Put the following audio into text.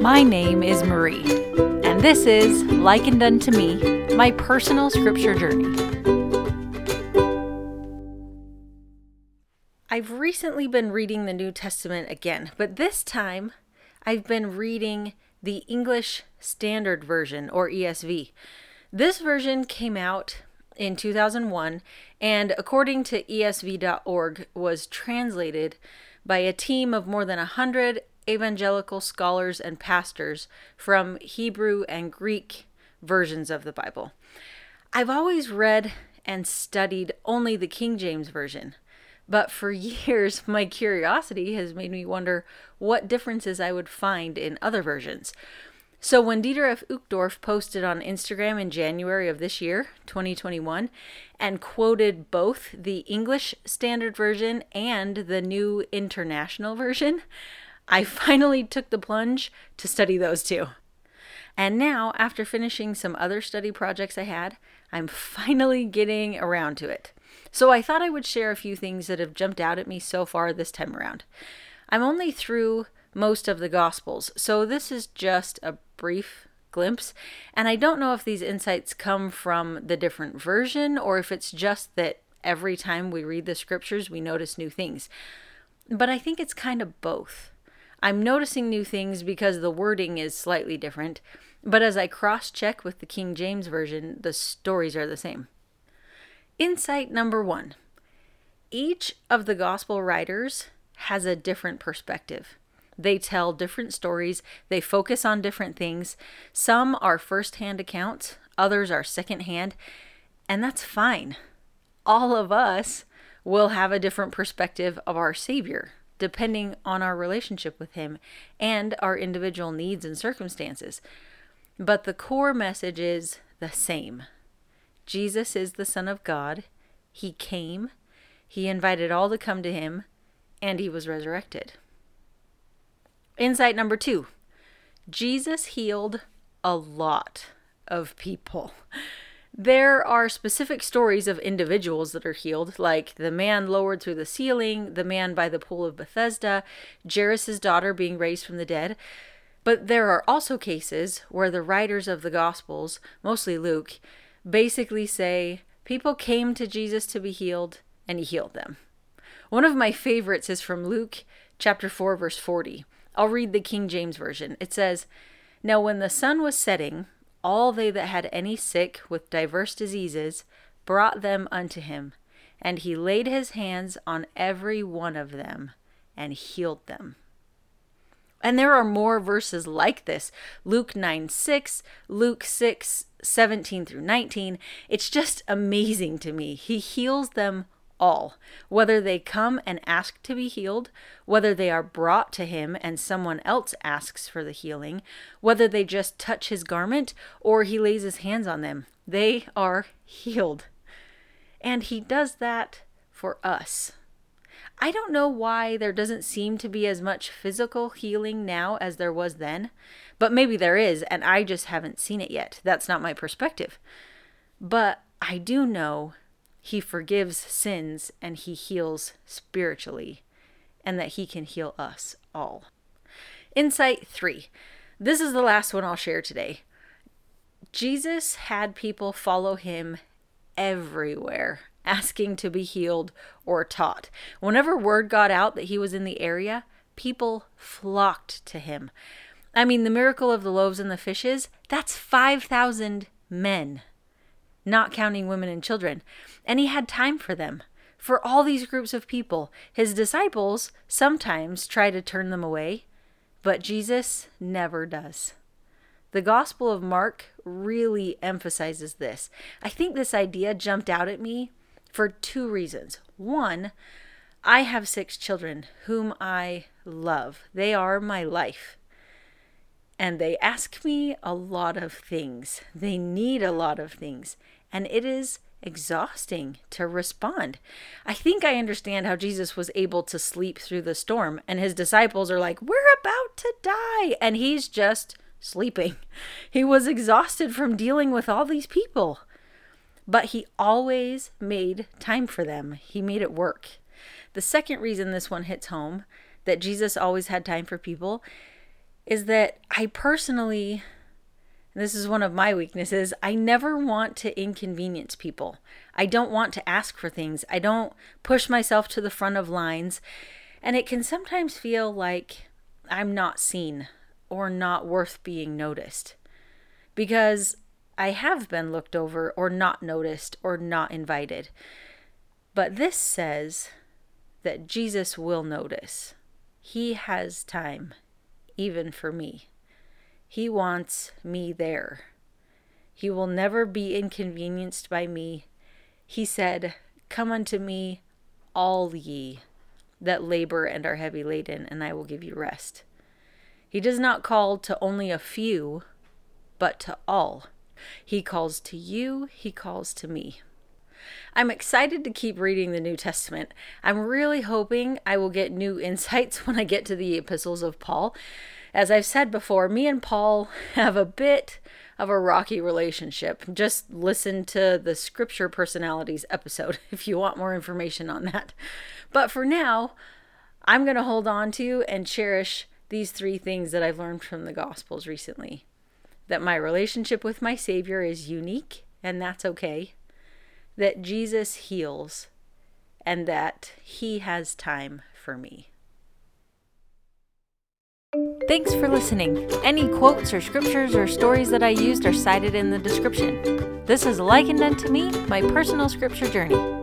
My name is Marie, and this is Likened Unto Me, my personal scripture journey. I've recently been reading the New Testament again, but this time I've been reading the English Standard Version, or ESV. This version came out in 2001 and according to esv.org was translated by a team of more than 100 evangelical scholars and pastors from Hebrew and Greek versions of the Bible. I've always read and studied only the King James Version, but for years my curiosity has made me wonder what differences I would find in other versions. So when Dieter F. Uchtdorf posted on Instagram in January of this year, 2021, and quoted both the English Standard Version and the New International Version, I finally took the plunge to study those two. And now, after finishing some other study projects I had, I'm finally getting around to it. So I thought I would share a few things that have jumped out at me so far this time around. I'm only through most of the Gospels, so this is just a brief glimpse. And I don't know if these insights come from the different version or if it's just that every time we read the scriptures, we notice new things. But I think it's kind of both. I'm noticing new things because the wording is slightly different, but as I cross check with the King James Version, the stories are the same. Insight number one each of the gospel writers has a different perspective. They tell different stories, they focus on different things. Some are first hand accounts, others are second hand, and that's fine. All of us will have a different perspective of our Savior, depending on our relationship with Him and our individual needs and circumstances. But the core message is the same Jesus is the Son of God. He came, He invited all to come to Him, and He was resurrected. Insight number two Jesus healed a lot of people. There are specific stories of individuals that are healed, like the man lowered through the ceiling, the man by the pool of Bethesda, Jairus' daughter being raised from the dead. But there are also cases where the writers of the Gospels, mostly Luke, basically say people came to Jesus to be healed and he healed them. One of my favorites is from Luke chapter 4 verse 40. I'll read the King James version. It says, "Now when the sun was setting, all they that had any sick with divers diseases brought them unto him, and he laid his hands on every one of them and healed them. And there are more verses like this Luke 9 6, Luke 6 17 through 19. It's just amazing to me. He heals them all, whether they come and ask to be healed, whether they are brought to him and someone else asks for the healing, whether they just touch his garment or he lays his hands on them. They are healed. And he does that for us. I don't know why there doesn't seem to be as much physical healing now as there was then, but maybe there is, and I just haven't seen it yet. That's not my perspective. But I do know he forgives sins and he heals spiritually, and that he can heal us all. Insight three. This is the last one I'll share today. Jesus had people follow him everywhere, asking to be healed or taught. Whenever word got out that he was in the area, people flocked to him. I mean, the miracle of the loaves and the fishes, that's 5,000 men not counting women and children. And he had time for them. For all these groups of people, his disciples sometimes try to turn them away, but Jesus never does. The Gospel of Mark really emphasizes this. I think this idea jumped out at me for two reasons. One, I have six children whom I love, they are my life. And they ask me a lot of things. They need a lot of things and it is exhausting to respond. I think I understand how Jesus was able to sleep through the storm, and his disciples are like, We're about to die. And he's just sleeping. He was exhausted from dealing with all these people. But he always made time for them, he made it work. The second reason this one hits home that Jesus always had time for people is that I personally, this is one of my weaknesses, I never want to inconvenience people. I don't want to ask for things. I don't push myself to the front of lines. And it can sometimes feel like I'm not seen or not worth being noticed because I have been looked over or not noticed or not invited. But this says that Jesus will notice. He has time, even for me. He wants me there. He will never be inconvenienced by me. He said, Come unto me, all ye that labor and are heavy laden, and I will give you rest. He does not call to only a few, but to all. He calls to you, he calls to me. I'm excited to keep reading the New Testament. I'm really hoping I will get new insights when I get to the epistles of Paul. As I've said before, me and Paul have a bit of a rocky relationship. Just listen to the Scripture Personalities episode if you want more information on that. But for now, I'm going to hold on to and cherish these three things that I've learned from the Gospels recently that my relationship with my Savior is unique, and that's okay that Jesus heals and that He has time for me. Thanks for listening. Any quotes or scriptures or stories that I used are cited in the description. This is likened unto me, my personal scripture journey.